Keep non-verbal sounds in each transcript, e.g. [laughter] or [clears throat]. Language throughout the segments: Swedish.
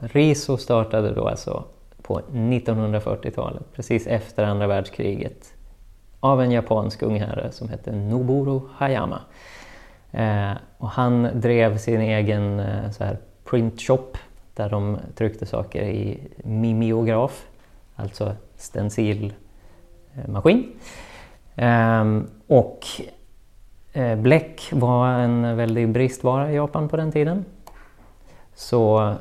RISO startade då alltså på 1940-talet, precis efter andra världskriget, av en japansk ungherre som hette Noburo Hayama. Eh, och han drev sin egen eh, så här, printshop där de tryckte saker i mimeograf, alltså stencilmaskin. Eh, ehm, och eh, bläck var en väldig bristvara i Japan på den tiden. Så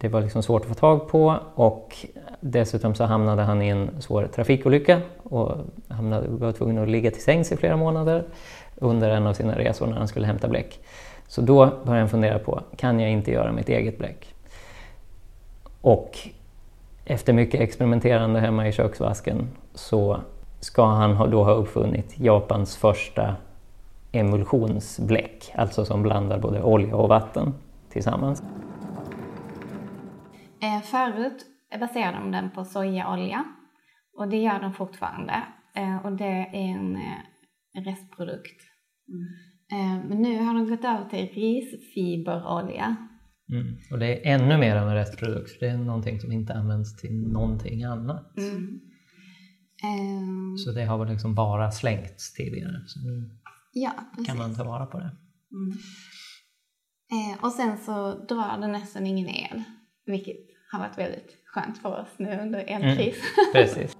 det var liksom svårt att få tag på och dessutom så hamnade han i en svår trafikolycka och hamnade, var tvungen att ligga till sängs i flera månader under en av sina resor när han skulle hämta bläck. Så då började han fundera på, kan jag inte göra mitt eget bläck? Och efter mycket experimenterande hemma i köksvasken så ska han då ha uppfunnit Japans första emulsionsbläck, alltså som blandar både olja och vatten tillsammans. Eh, förut baserade de den på sojaolja och det gör de fortfarande. Eh, och det är en eh, restprodukt. Mm. Men nu har de gått över till risfiberolja. Mm. Och det är ännu mer än en restprodukt, för det är någonting som inte används till någonting annat. Mm. Så det har väl liksom bara slängts tidigare. Så nu ja, kan man ta vara på det. Mm. Eh, och sen så drar det nästan ingen el, vilket har varit väldigt skönt för oss nu under elkris. Mm, [laughs] precis.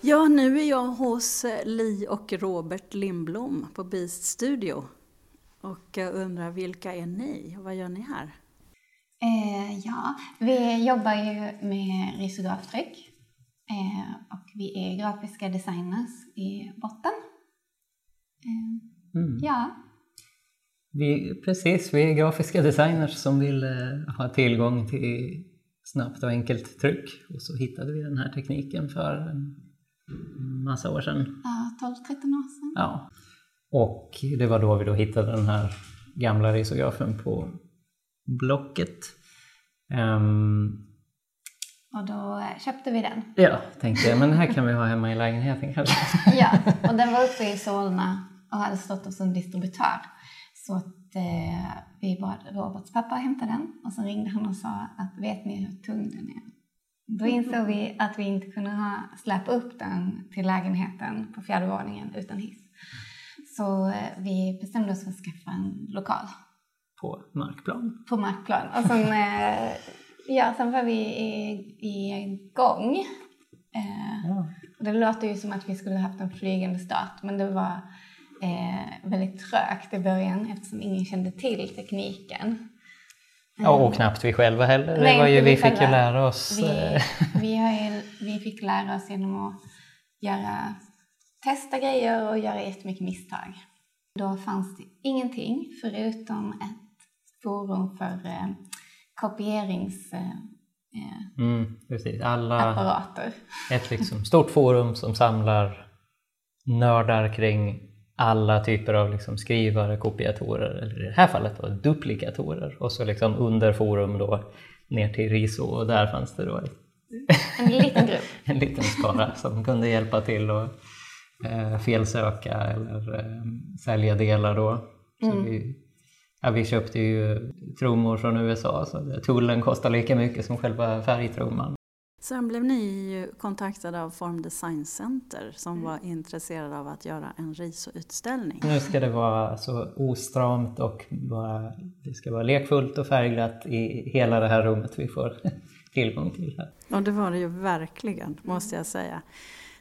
Ja, nu är jag hos eh, Li och Robert Lindblom på Beast Studio. Och jag undrar, vilka är ni och vad gör ni här? Eh, ja, vi jobbar ju med risograftryck eh, och vi är grafiska designers i botten. Eh, mm. Ja. Vi, precis, vi är grafiska designers som vill eh, ha tillgång till snabbt och enkelt tryck och så hittade vi den här tekniken för en massa år sedan. Ja, 12-13 år sedan. Ja. Och det var då vi då hittade den här gamla risografen på Blocket. Um, och då köpte vi den. Ja, tänkte jag, men den här kan vi ha hemma i lägenheten kanske. [laughs] ja, och den var uppe i Solna och hade stått hos en distributör. Så att eh, vi bad Roberts pappa hämta den och så ringde han och sa att vet ni hur tung den är? Då insåg vi att vi inte kunde ha, släpa upp den till lägenheten på fjärde våningen utan hiss. Så eh, vi bestämde oss för att skaffa en lokal. På markplan? På markplan. Och sen, eh, ja, sen var vi igång. Eh, ja. Det låter ju som att vi skulle haft en flygande start men det var eh, väldigt trögt i början eftersom ingen kände till tekniken. Ja, och knappt vi själva heller. Nej, var ju, vi, vi fick ju lära oss. Vi, eh, vi, har, vi fick lära oss genom att göra, testa grejer och göra jättemycket misstag. Då fanns det ingenting förutom ett forum för eh, kopierings... Eh, mm, precis. Alla, apparater. Ett liksom stort forum som samlar nördar kring alla typer av liksom skrivare, kopiatorer, eller i det här fallet då, duplikatorer. Och så liksom under forum då ner till RISO och där fanns det då en liten grupp. [laughs] en liten skara som kunde hjälpa till att eh, felsöka eller eh, sälja delar då. Mm. vi, ja, vi köpte ju trummor från USA så tullen kostar lika mycket som själva färgtrumman. Sen blev ni kontaktade av Form Design Center som mm. var intresserade av att göra en RISO-utställning. Nu ska det vara så ostramt och bara, det ska vara lekfullt och färgglatt i hela det här rummet vi får [laughs] tillgång till. Här. Och det var det ju verkligen, måste jag säga.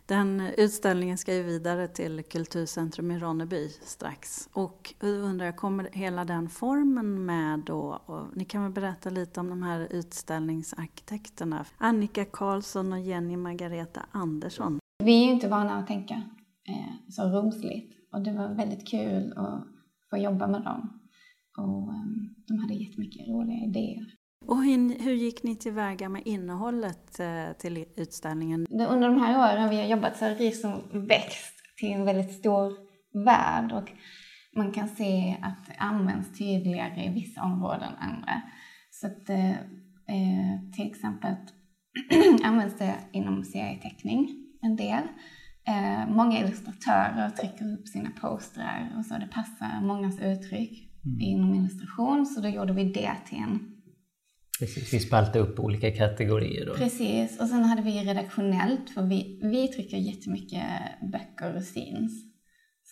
Den utställningen ska ju vidare till Kulturcentrum i Ronneby strax. Och då undrar kommer hela den formen med då? Och ni kan väl berätta lite om de här utställningsarkitekterna? Annika Karlsson och Jenny Margareta Andersson. Vi är ju inte vana att tänka eh, så rumsligt och det var väldigt kul att få jobba med dem. Och eh, de hade jättemycket roliga idéer. Och hur, gick ni tillväga med innehållet eh, till utställningen? Under de här åren vi har jobbat så har RISOM växt till en väldigt stor värld och man kan se att det används tydligare i vissa områden än andra. Så att eh, eh till exempel [clears throat] används det inom serieteckning en del. Eh, många illustratörer trycker upp sina postrar och så. Det passar mångas uttryck mm. inom illustration, så då gjorde vi det till en Precis, vi spaltade upp olika kategorier. Då. Precis, och sen hade vi redaktionellt, för vi, vi trycker jättemycket böcker och scenes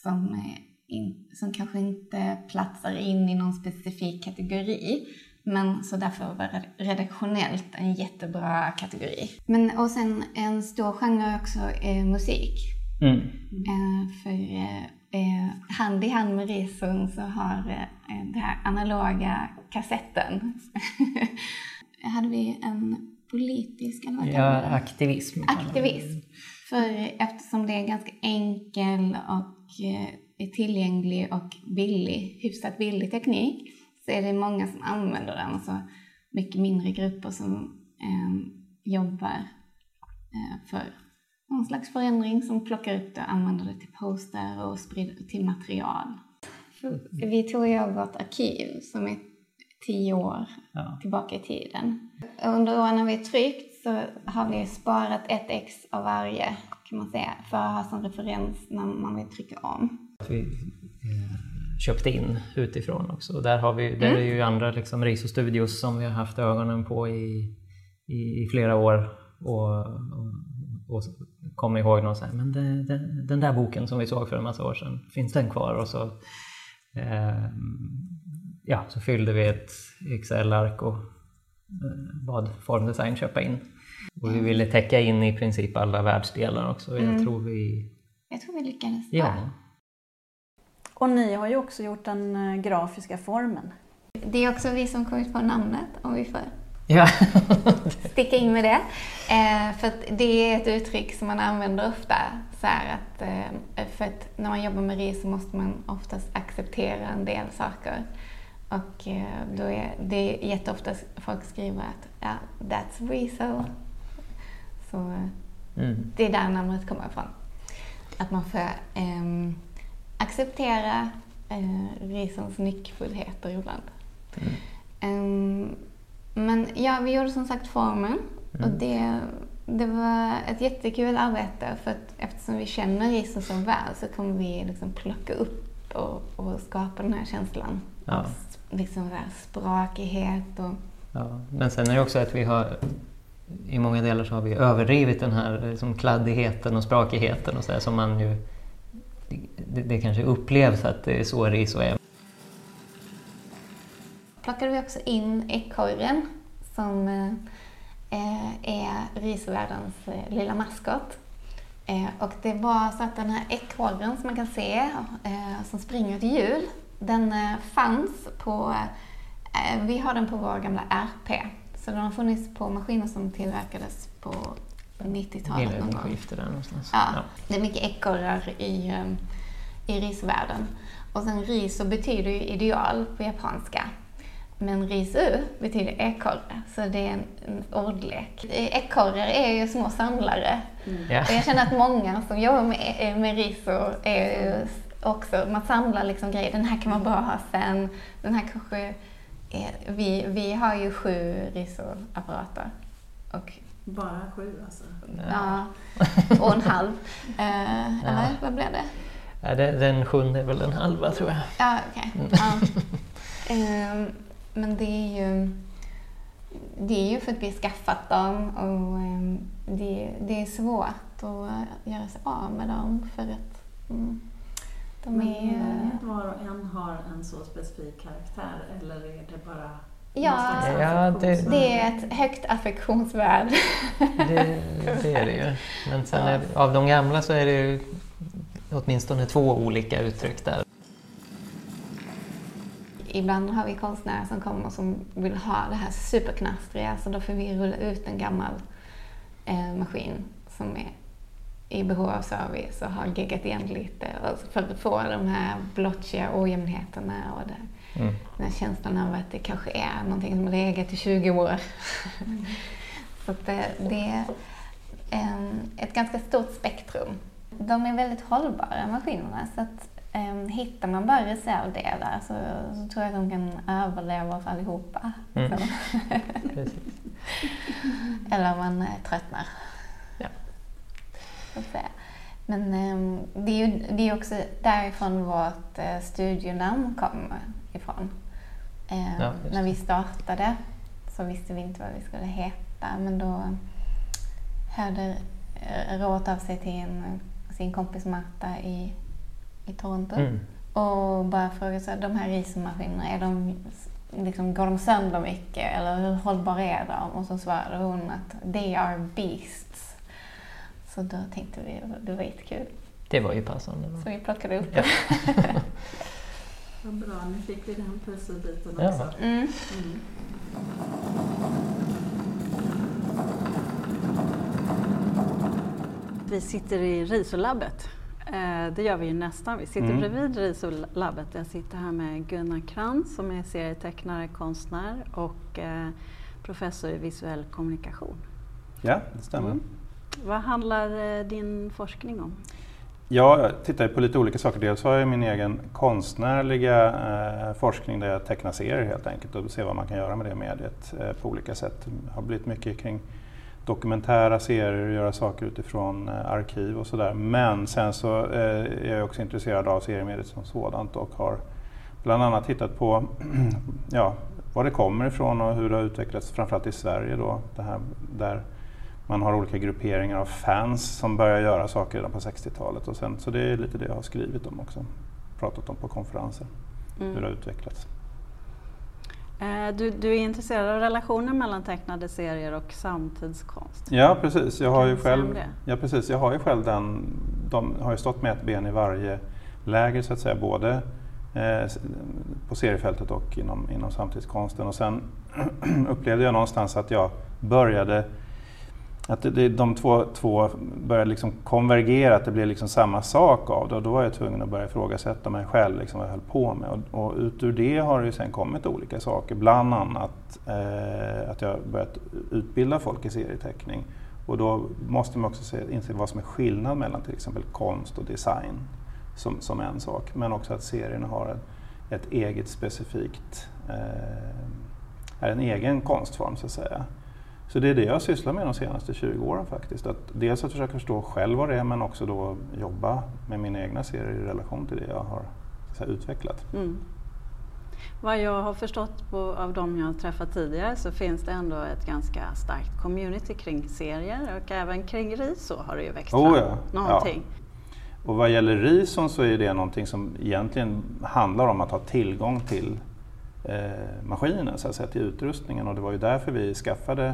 som, in, som kanske inte platsar in i någon specifik kategori. Men så därför var redaktionellt en jättebra kategori. Men, och sen en stor genre också är musik. Mm. Eh, för eh, eh, hand i hand med Rison så har eh, den här analoga kassetten hade vi en politisk, eller vad Ja, aktivism. Aktivism. För eftersom det är ganska enkel och eh, är tillgänglig och billig, hyfsat billig teknik så är det många som använder den. Alltså mycket mindre grupper som eh, jobbar eh, för någon slags förändring som plockar upp det och använder det till poster och sprider till material. Vi tog ju vårt arkiv som är tio år ja. tillbaka i tiden. Under åren när vi tryckt så har vi sparat ett ex av varje kan man säga för att ha som referens när man vill trycka om. Vi eh, köpte in utifrån också. Där, har vi, där mm. är ju andra liksom, Riso Studios som vi har haft ögonen på i, i, i flera år och, och, och kommer ihåg någon så här, men det, det, den där boken som vi såg för en massa år sedan, finns den kvar? Och så eh, ja, så fyllde vi ett Excel-ark och eh, bad Formdesign köpa in. Och vi ville täcka in i princip alla världsdelar också. Mm. Jag tror vi... Jag tror vi lyckades ja. Och ni har ju också gjort den eh, grafiska formen. Det är också vi som kommit på namnet, om vi får ja. [laughs] sticka in med det. Eh, för det är ett uttryck som man använder ofta. Så att, eh, för att när man jobbar med RIS så måste man oftast acceptera en del saker. Och eh, då är det är jätteofta folk skriver att ja, that's Rezo. Så mm. det är där namnet kommer ifrån. Att man får eh, acceptera eh, Rizons nyckfullheter ibland. Mm. Um, men ja, vi gjorde som sagt formen mm. och det, det var ett jättekul arbete för att eftersom vi känner Rison så väl så kommer vi liksom plocka upp och, och skapa den här känslan ja liksom sprakighet och... Ja, men sen är det också att vi har i många delar så har vi överdrivit den här liksom, kladdigheten och sprakigheten och så där, som man ju... Det, det kanske upplevs att det är så RISO är. plockade vi också in ekorren som eh, är risvärldens eh, lilla maskot. Eh, och det var så att den här ekorren som man kan se, eh, som springer ett hjul, den eh, fanns på, vi har den på vår gamla RP. Så den har funnits på maskiner som tillverkades på 90-talet någon gång. där någonstans. Ja, ja. Det är mycket ekorrar i, i risvärlden. Och sen riso betyder ju ideal på japanska. Men risu betyder ekorre, så det är en, en ordlek. Ekorrar är ju små samlare. Mm. Yeah. Och jag känner att många som jobbar med, med riso är ju också, man samlar liksom grejer. Den här kan man bara ha sen. Den här kanske är, vi, vi har ju sju risoapparater. Och, bara sju alltså? Ja, och en halv. Eh, eller ja. vad blev det? Ja, det, den sjunde är väl den halva tror jag. Ja, okej. Okay. Ja. [laughs] Eh, men det är ju det är ju för att vi har skaffat dem och eh, det, det är svårt att göra sig av med dem för att mm, de är... Men var och en har en så specifik karaktär eller är det bara Ja, ja det, det, är ett högt affektionsvärde. Det, det, är det ju. Men sen är, av de gamla så är det ju åtminstone två olika uttryck där. Ibland har vi konstnärer som kommer som vill ha det här superknastriga så då får vi rulla ut en gammal eh, maskin som är i behov av service och har geggat igen lite för att få de här blotchiga ojämnheterna och det, mm. den här känslan av att det kanske är någonting som har legat i 20 år. [laughs] Så det, det, är ett ganska stort spektrum. De är väldigt hållbara maskinerna så att um, hittar man bara reservdelar så, så tror jag att de kan överleva oss allihopa. Mm. [laughs] [laughs] Eller om man tröttnar så att säga. Men eh, det är ju det är också därifrån vårt eh, studionamn kommer ifrån. Eh, Ja, när vi startade så visste vi inte vad vi skulle heta men då hörde eh, Robert av sig till en, sin kompis Marta i, i Toronto Mm. och bara frågade så här, de här rismaskinerna, är de, liksom, går de sönder mycket eller hur hållbara är de? Och så svarade hon att they are beasts. Så då tänkte vi det var jättekul. Det var ju passande. Så vi plockade upp Ja. det. [laughs] Vad bra, nu fick vi den pusselbiten Ja. också. Mm. Mm. Vi sitter i RISO-labbet. Eh, Det gör vi ju nästan. Vi sitter Mm. bredvid RISO-labbet. Jag sitter här med Gunnar Krantz som är serietecknare, konstnär och eh, professor i visuell kommunikation. Ja, det stämmer. Mm. Vad handlar eh, din forskning om? Ja, jag tittar på lite olika saker. Dels har jag min egen konstnärliga eh, forskning där jag tecknar serier helt enkelt och ser vad man kan göra med det mediet eh, på olika sätt. Det har blivit mycket kring dokumentära serier och göra saker utifrån eh, arkiv och sådär. Men sen så eh, är jag också intresserad av seriemediet som sådant och har bland annat tittat på [clears throat] ja, var det kommer ifrån och hur det har utvecklats framförallt i Sverige då. Det här, där man har olika grupperingar av fans som börjar göra saker redan på 60-talet. Och sen, så det är lite det jag har skrivit om också. Pratat om på konferenser, hur det har utvecklats. Eh, Du, du är intresserad av relationen mellan tecknade serier och samtidskonst. Ja precis, jag har ju själv, ja, precis, jag har ju själv den, de har ju stått med ett ben i varje läger så att säga, både eh, på seriefältet och inom, inom samtidskonsten. Och sen [clears throat] upplevde jag någonstans att jag började att det, det, de två, två började liksom konvergera, att det blev liksom samma sak av det. Och då var jag tvungen att börja ifrågasätta mig själv, liksom vad jag höll på med. Och, och ut ur det har det ju sen kommit olika saker. Bland annat eh, att jag börjat utbilda folk i serieteckning. Och då måste man också se, inse vad som är skillnad mellan till exempel konst och design som, som en sak. Men också att serierna har ett, ett eget specifikt, eh, är en egen konstform så att säga. Så det är det jag sysslar med de senaste 20 åren faktiskt. Att dels att försöka förstå själv vad det är men också då jobba med mina egna serier i relation till det jag har säga, utvecklat. Mm. Vad jag har förstått på, av de jag har träffat tidigare så finns det ändå ett ganska starkt community kring serier och även kring RISO har det ju växt Oh fram ja, någonting. Och vad gäller Rison så är det någonting som egentligen handlar om att ha tillgång till eh, maskinen, så att säga, till utrustningen. Och det var ju därför vi skaffade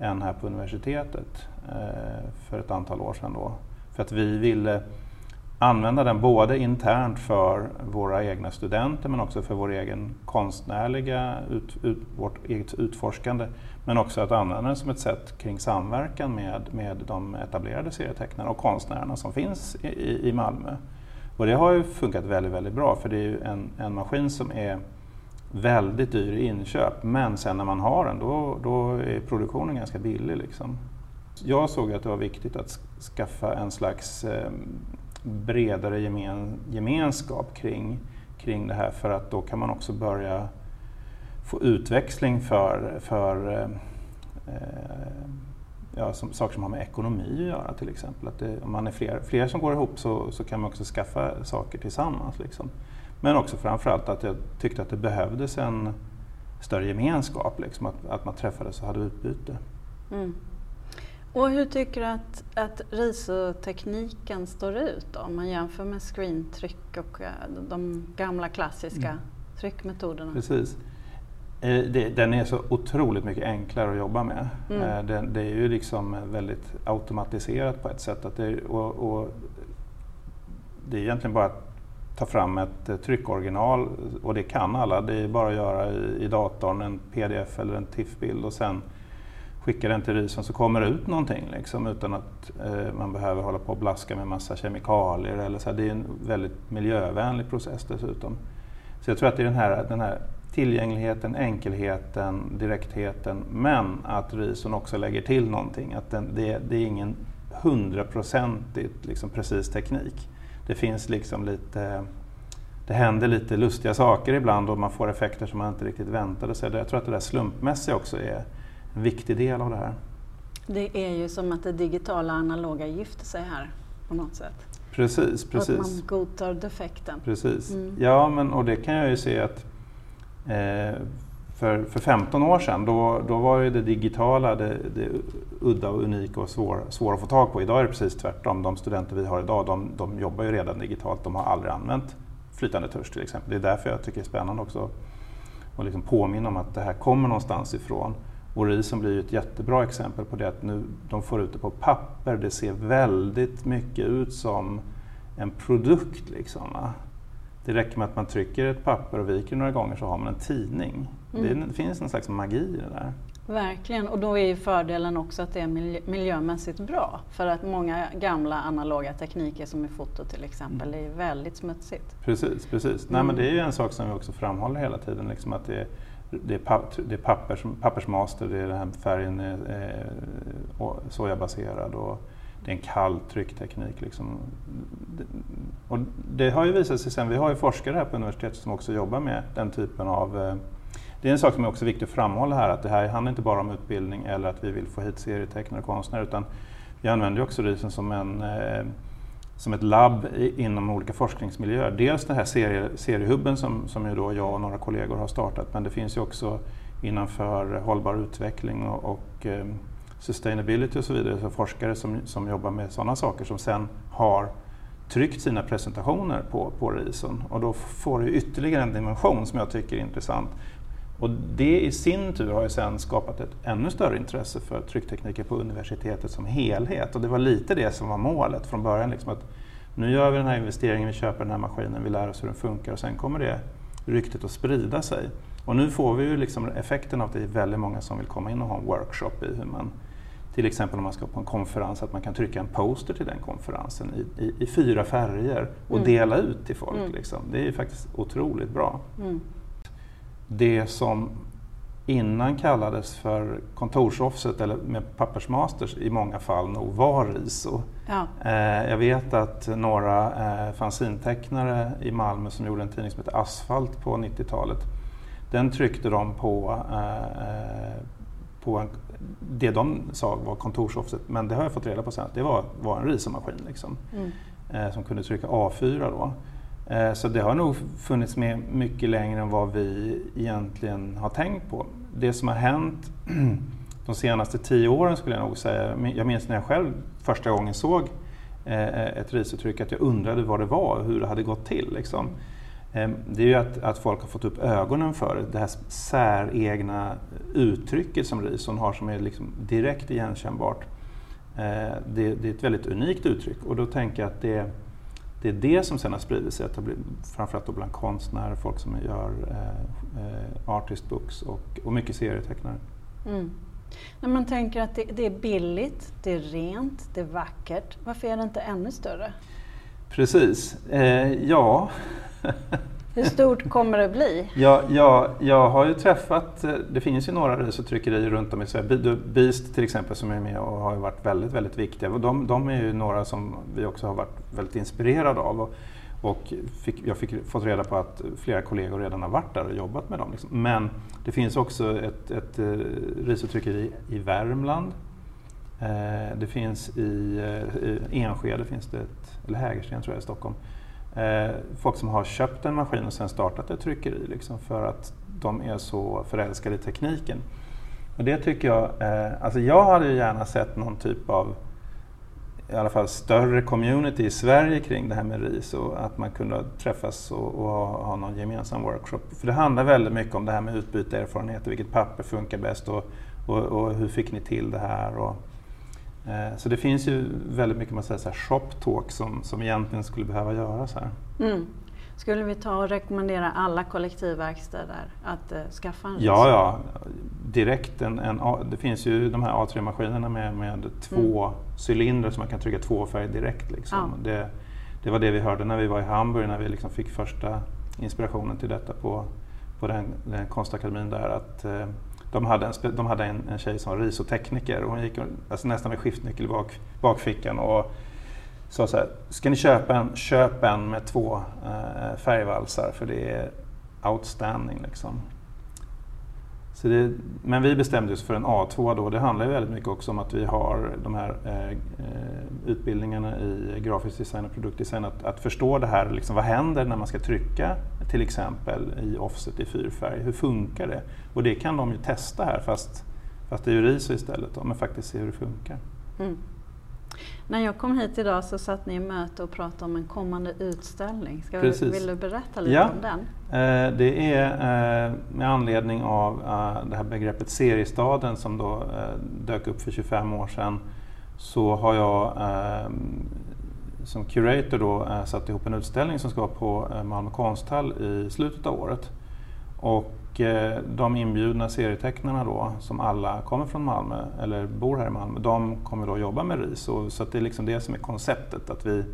en här på universitetet eh, för ett antal år sedan. Då. För att vi ville använda den både internt för våra egna studenter men också för vår egen konstnärliga, ut, ut, vårt eget utforskande. Men också att använda den som ett sätt kring samverkan med, med de etablerade serietecknarna och konstnärerna som finns i, i- i Malmö. Och det har ju funkat väldigt, väldigt bra för det är ju en, en maskin som är väldigt dyr i inköp men sen när man har den då, då är produktionen ganska billig. Liksom. Jag såg att det var viktigt att skaffa en slags eh, bredare gemen, gemenskap kring, kring det här för att då kan man också börja få utväxling för, för eh, eh, ja, som, saker som har med ekonomi att göra till exempel. Att det, om man är fler, fler som går ihop så, så kan man också skaffa saker tillsammans. Liksom. Men också framförallt att jag tyckte att det behövdes en större gemenskap, liksom, att, att man träffades och hade utbyte. Mm. Och hur tycker du att, att RISO-tekniken står ut då, om man jämför med screentryck och eh, de gamla klassiska Mm. tryckmetoderna? Precis. Eh, den är så otroligt mycket enklare att jobba med. Mm. Eh, den, det är ju liksom väldigt automatiserat på ett sätt. Att det, och, och det är egentligen bara att ta fram ett eh, tryckoriginal och det kan alla. Det är bara att göra i, i datorn en pdf eller en TIFF-bild och sen skicka den till risen så kommer det ut någonting liksom, utan att eh, man behöver hålla på och blaska med massa kemikalier. Eller så. Det är en väldigt miljövänlig process dessutom. Så jag tror att det är den här, den här tillgängligheten, enkelheten, direktheten men att risen också lägger till någonting. Att den, det, det är ingen hundraprocentigt liksom, precis teknik. Det finns liksom lite det händer lite lustiga saker ibland och man får effekter som man inte riktigt väntade sig. Jag tror att det där slumpmässiga också är en viktig del av det här. Det är ju som att det digitala analoga gifter sig här. på något sätt. Precis, precis. Och att man godtar defekten. Precis. Mm. Ja, men, och det kan jag ju se att eh, för, för 15 år sedan då, då var ju det digitala det, det udda och unika och svåra svår att få tag på. Idag är det precis tvärtom. De studenter vi har idag de, de jobbar ju redan digitalt. De har aldrig använt flytande tusch till exempel. Det är därför jag tycker det är spännande också att liksom påminna om att det här kommer någonstans ifrån. Och risen blir ju ett jättebra exempel på det att nu de får ut det på papper. Det ser väldigt mycket ut som en produkt. Liksom, det räcker med att man trycker ett papper och viker några gånger så har man en tidning. Mm. Det finns en slags magi i det där. Verkligen, och då är ju fördelen också att det är miljömässigt bra. För att många gamla analoga tekniker som i foto till exempel är väldigt smutsigt. Precis, precis. Mm. Nej, men det är ju en sak som vi också framhåller hela tiden. Liksom att det, det är, papp, det är pappers, pappersmaster, det är den här färgen är, är sojabaserad och det är en kall tryckteknik. Liksom. Och det har ju visat sig sen, vi har ju forskare här på universitetet som också jobbar med den typen av eh, det är en sak som är också viktig att framhålla här, att det här handlar inte bara om utbildning eller att vi vill få hit serietecknare och konstnärer, utan vi använder också RISen som, en, eh, som ett labb inom olika forskningsmiljöer. Dels den här serie, seriehubben som, som ju då jag och några kollegor har startat, men det finns ju också innanför hållbar utveckling och, och eh, sustainability och så vidare, så forskare som, som jobbar med sådana saker som sen har tryckt sina presentationer på, på RISON och då får det ytterligare en dimension som jag tycker är intressant. Och det i sin tur har ju sen skapat ett ännu större intresse för trycktekniker på universitetet som helhet. Och det var lite det som var målet från början. Liksom att nu gör vi den här investeringen, vi köper den här maskinen, vi lär oss hur den funkar och sen kommer det ryktet att sprida sig. Och nu får vi ju liksom effekten av att det är väldigt många som vill komma in och ha en workshop i hur man till exempel om man ska på en konferens, att man kan trycka en poster till den konferensen i, i, i fyra färger och mm. dela ut till folk. Mm. Liksom. Det är ju faktiskt otroligt bra. Mm det som innan kallades för kontorsoffset eller med pappersmasters i många fall nog var RISO. Ja. Eh, jag vet att några eh, fanzintecknare i Malmö som gjorde en tidning som heter Asfalt på 90-talet, den tryckte de på, eh, på en, det de sa var kontorsoffset, men det har jag fått reda på sen, det var, var en RISO-maskin liksom, mm. som kunde trycka A4 då. Eh, så det har nog funnits med mycket längre än vad vi egentligen har tänkt på. Det som har hänt [clears throat] de senaste tio åren skulle jag nog säga, jag minns när jag själv första gången såg eh, ett risuttryck att jag undrade vad det var och hur det hade gått till. Liksom. Ehm, det är ju att, att folk har fått upp ögonen för det här säregna uttrycket som rison har som är liksom direkt igenkännbart. Eh, det, det är ett väldigt unikt uttryck och då tänker jag att det det är det som sen har spridit sig, framförallt då bland konstnärer, folk som gör eh, eh, artist books och, och mycket serietecknare. Mm. När man tänker att det, det, är billigt, det är rent, det är vackert, varför är det inte ännu större? Precis, eh, ja [laughs] Hur stort kommer det bli? Ja, ja, jag har ju träffat, eh, det finns ju några risotryckerier runt om i Sverige. Beast till exempel som är med och har varit väldigt, väldigt viktiga. De, de är ju några som vi också har varit väldigt inspirerade av. Och, och fick, jag fick fått reda på att flera kollegor redan har varit där och jobbat med dem. Liksom. Men det finns också ett, ett, eh, ett risotryckeri i Värmland. Eh, det finns i, eh, i Enskede, finns det ett, eller Hägersten tror jag i Stockholm. Eh, folk som har köpt en maskin och sen startat ett tryckeri liksom, för att de är så förälskade i tekniken. Och det tycker jag, eh, alltså jag hade ju gärna sett någon typ av i alla fall större community i Sverige kring det här med RIS och att man kunde träffas och, och ha, ha, någon gemensam workshop. För det handlar väldigt mycket om det här med utbyte erfarenheter, vilket papper funkar bäst och, och, och hur fick ni till det här? Och, så det finns ju väldigt mycket man säger, så här, shop talk som, som egentligen skulle behöva göras här. Mm. Skulle vi ta och rekommendera alla kollektivverkstäder att uh, skaffa en Ja, ja. Direkt. En, en, det finns ju de här A3-maskinerna med, med två mm. cylindrar som man kan trycka två färger direkt. Liksom. Ja. Det, det var det vi hörde när vi var i Hamburg, när vi liksom fick första inspirationen till detta på, på den, den konstakademin där. Att, uh, de hade en, de hade en, en tjej som var risotekniker och hon gick alltså nästan med skiftnyckel i bak, bakfickan och sa så här, ska ni köpa en, köp en med två eh, färgvalsar för det är outstanding. Liksom. Så det, men vi bestämde oss för en A2 då. Det handlar ju väldigt mycket också om att vi har de här eh, eh, utbildningarna i grafisk design och produktdesign. Att, att förstå det här, liksom, vad händer när man ska trycka till exempel i offset i fyrfärg? Hur funkar det? Och det kan de ju testa här fast, fast det är ju RISO istället, då, men faktiskt se hur det funkar. Mm. När jag kom hit idag så satt ni i möte och pratade om en kommande utställning. Ska vi, vill du berätta lite ja. om den? Eh, det är eh, med anledning av eh, det här begreppet seriestaden som då eh, dök upp för 25 år sedan så har jag eh, som curator då eh, satt ihop en utställning som ska vara på Malmö konsthall i slutet av året. Och Eh, de inbjudna serietecknarna då, som alla kommer från Malmö eller bor här i Malmö, de kommer då jobba med RIS. Och, så det är liksom det som är konceptet, att vi,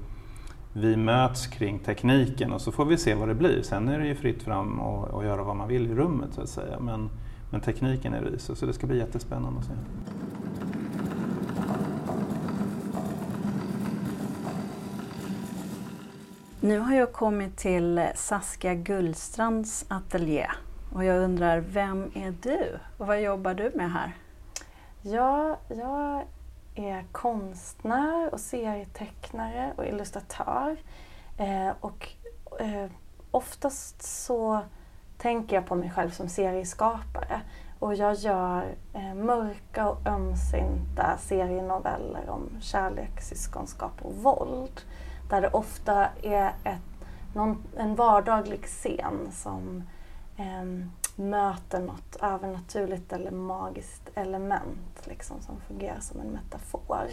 vi möts kring tekniken och så får vi se vad det blir. Sen är det ju fritt fram att göra vad man vill i rummet så att säga. Men, men tekniken är RIS, så det ska bli jättespännande att se. Nu har jag kommit till Saskia Gullstrands ateljé och jag undrar, vem är du och vad jobbar du med här? Ja, jag är konstnär och serietecknare och illustratör. Eh, och eh, oftast så tänker jag på mig själv som serieskapare. Och jag gör eh, mörka och ömsinta serienoveller om kärlek, syskonskap och våld. Där det ofta är ett, någon, en vardaglig scen som eh, möter något övernaturligt eller magiskt element liksom, som fungerar som en metafor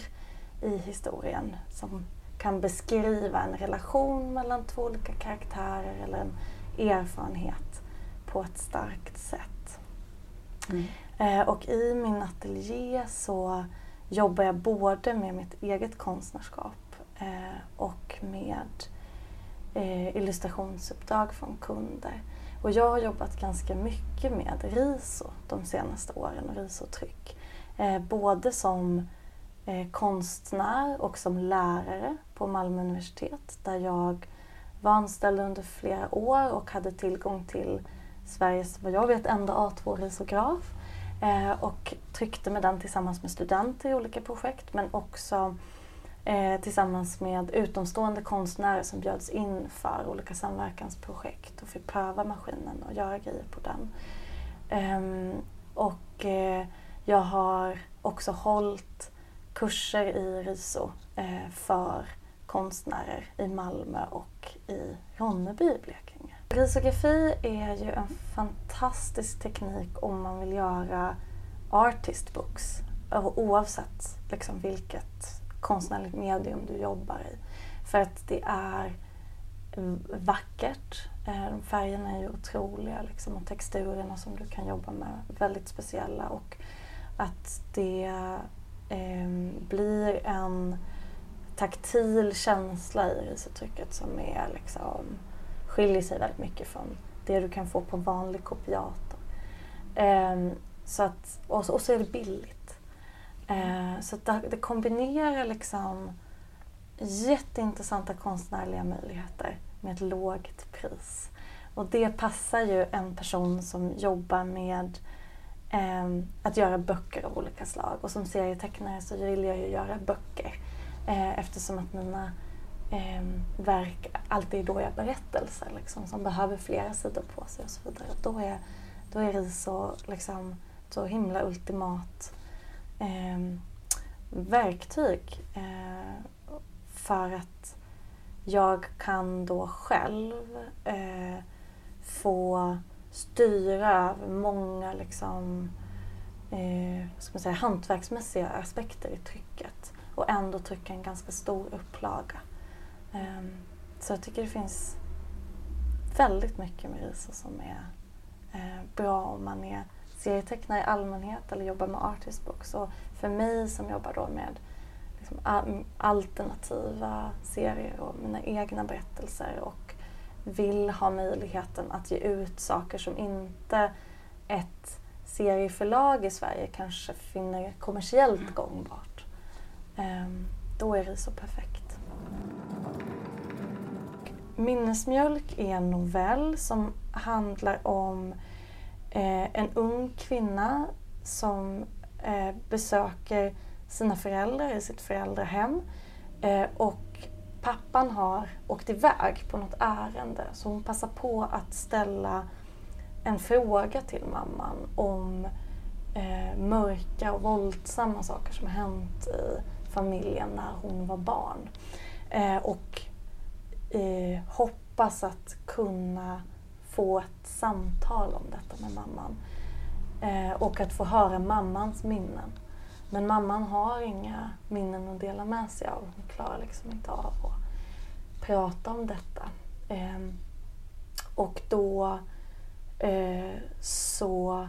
i historien som kan beskriva en relation mellan två olika karaktärer eller en erfarenhet på ett starkt sätt. Mm. Eh, och i min ateljé så jobbar jag både med mitt eget konstnärskap eh, och med eh, illustrationsuppdrag från kunder. Och jag har jobbat ganska mycket med RISO de senaste åren och RISO-tryck. Eh, både som eh, konstnär och som lärare på Malmö universitet där jag var anställd under flera år och hade tillgång till Sveriges, vad jag vet, enda A2-risograf. Eh, och tryckte med den tillsammans med studenter i olika projekt men också eh, tillsammans med utomstående konstnärer som bjöds in för olika samverkansprojekt och fick pröva maskinen och göra grejer på den. Um, och eh, jag har också hållit kurser i RISO eh, för konstnärer i Malmö och i Ronneby i Blekinge. Risografi är ju en fantastisk teknik om man vill göra artist books oavsett liksom vilket konstnärligt medium du jobbar i. För att det är vackert. Eh, färgerna är ju otroliga liksom, och texturerna som du kan jobba med väldigt speciella. Och att det eh, blir en taktil känsla i risuttrycket som är, liksom, skiljer sig väldigt mycket från det du kan få på vanlig kopiator. Eh, så att, och, och så är det billigt. Eh, så det, det kombinerar liksom jätteintressanta konstnärliga möjligheter med ett lågt pris. Och det passar ju en person som jobbar med eh, att göra böcker av olika slag. Och som serietecknare så vill jag ju göra böcker eh, eftersom att mina eh, verk alltid är dåliga berättelser liksom, som behöver flera sidor på sig och så vidare. Då är, då är RIS så, liksom, så himla ultimat eh, verktyg eh, för att jag kan då själv eh, få styra över många liksom, eh, ska man säga, hantverksmässiga aspekter i trycket och ändå trycka en ganska stor upplaga. Eh, så jag tycker det finns väldigt mycket med RISO som är eh, bra om man är serietecknare i allmänhet eller jobbar med artist books. Och för mig som jobbar då med liksom alternativa serier och mina egna berättelser och vill ha möjligheten att ge ut saker som inte ett serieförlag i Sverige kanske finner kommersiellt gångbart. Um, då är det så perfekt. Minnesmjölk är en novell som handlar om eh, en ung kvinna som eh, besöker sina föräldrar i sitt föräldrahem eh, och pappan har åkt iväg på något ärende så hon passar på att ställa en fråga till mamman om eh, mörka och våldsamma saker som hänt i familjen när hon var barn. Eh, och eh, hoppas att kunna få ett samtal om detta med mamman. Eh, och att få höra mammans minnen. Men mamman har inga minnen att dela med sig av. Hon klarar liksom inte av att prata om detta. Eh, och då eh, så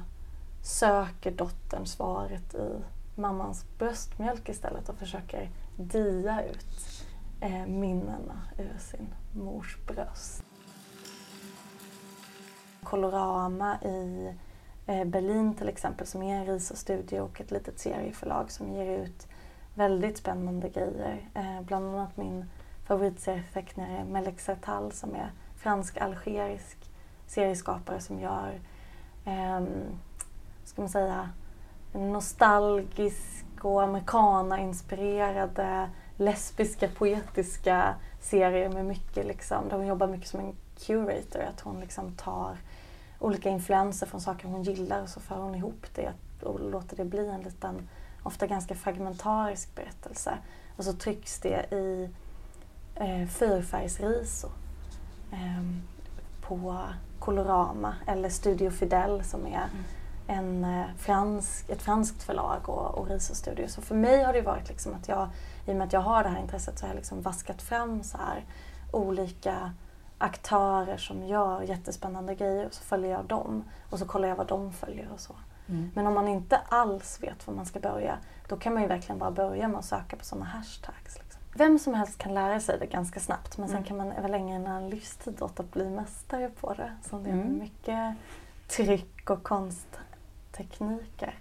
söker dottern svaret i mammans bröstmjölk istället och försöker dia ut eh, minnena ur sin mors bröst. Colorama i eh, Berlin till exempel som är en RISA-studie och ett litet serieförlag som ger ut väldigt spännande grejer. Eh, bland annat min favoritserieförtecknare Melek Sertal som är fransk-algerisk serieskapare som gör eh, ska man säga, nostalgisk och amerikana-inspirerade lesbiska poetiska serier med mycket liksom, där hon jobbar mycket som en curator. Att hon liksom tar olika influenser från saker hon gillar och så för hon ihop det och låter det bli en liten, ofta ganska fragmentarisk berättelse. Och så trycks det i eh, fyrfärgsrisor eh, på Colorama eller Studio Fidel som är mm. en, eh, fransk, ett franskt förlag och, och risorstudio. Så för mig har det varit liksom att jag, i och med att jag har det här intresset, så har jag liksom vaskat fram så här olika aktörer som gör jättespännande grejer och så följer jag dem och så kollar jag vad de följer och så. Mm. Men om man inte alls vet var man ska börja, då kan man ju verkligen bara börja med att söka på sådana hashtags. Liksom. Vem som helst kan lära sig det ganska snabbt men sen mm. kan man över längre en livstid åt att bli mästare på det. Som det är mm. mycket tryck och konsttekniker.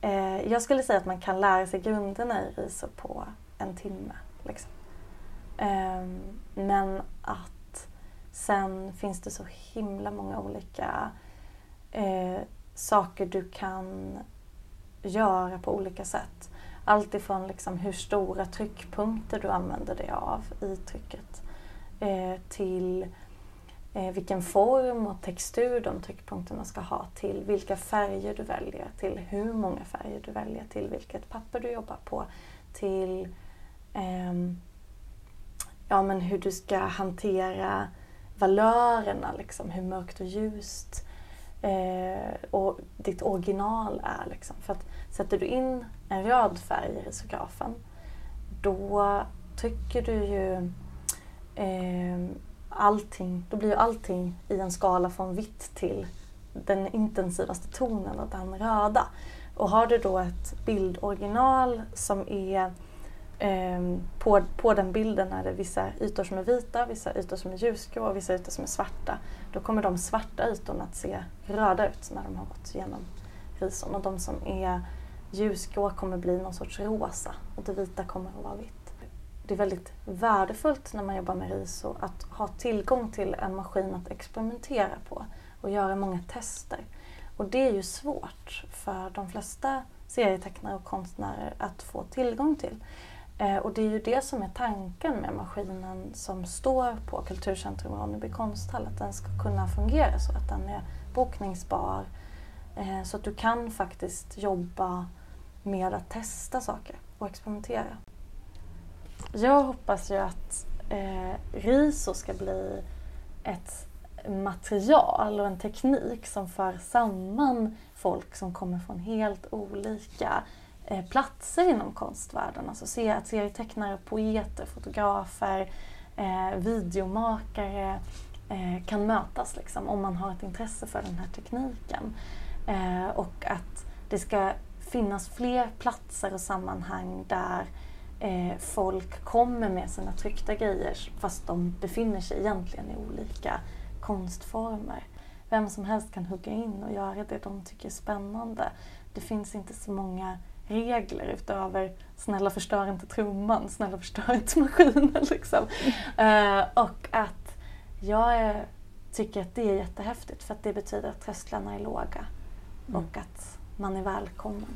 Eh, jag skulle säga att man kan lära sig grunderna i RISO på en timme. Liksom. Eh, men att sen finns det så himla många olika eh, saker du kan göra på olika sätt. Allt ifrån liksom hur stora tryckpunkter du använder dig av i trycket eh, till eh, vilken form och textur de tryckpunkterna ska ha till vilka färger du väljer, till hur många färger du väljer, till vilket papper du jobbar på, till eh, ja, men hur du ska hantera valörerna, liksom, hur mörkt och ljust eh, och ditt original är. Liksom. För att sätter du in en röd färg i risografen då trycker du ju eh, allting, då blir ju allting i en skala från vitt till den intensivaste tonen den röda. Och har du då ett bildoriginal som är Ehm, på, på den bilden är det vissa ytor som är vita, vissa ytor som är ljusgrå och vissa ytor som är svarta. Då kommer de svarta ytorna att se röda ut när de har gått igenom rison. och de som är ljusgrå kommer bli någon sorts rosa och det vita kommer att vara vitt. Det är väldigt värdefullt när man jobbar med RISO att ha tillgång till en maskin att experimentera på och göra många tester. Och det är ju svårt för de flesta serietecknare och konstnärer att få tillgång till. Eh, och det är ju det som är tanken med maskinen som står på Kulturcentrum Ronneby konsthall, att den ska kunna fungera så att den är bokningsbar, eh, så att du kan faktiskt jobba med att testa saker och experimentera. Jag hoppas ju att eh, RISO ska bli ett material och en teknik som för samman folk som kommer från helt olika eh, Eh, platser inom konstvärlden. Alltså se att serietecknare, poeter, fotografer, eh, videomakare eh, kan mötas liksom, om man har ett intresse för den här tekniken. Eh, och att det ska finnas fler platser och sammanhang där eh, folk kommer med sina tryckta grejer fast de befinner sig egentligen i olika konstformer. Vem som helst kan hugga in och göra det de tycker är spännande. Det finns inte så många regler utöver snälla förstör inte trumman, snälla förstör inte maskinen. [laughs] Liksom. Uh, och att jag är tycker att det är jättehäftigt för att det betyder att trösklarna är låga Mm. och att man är välkommen.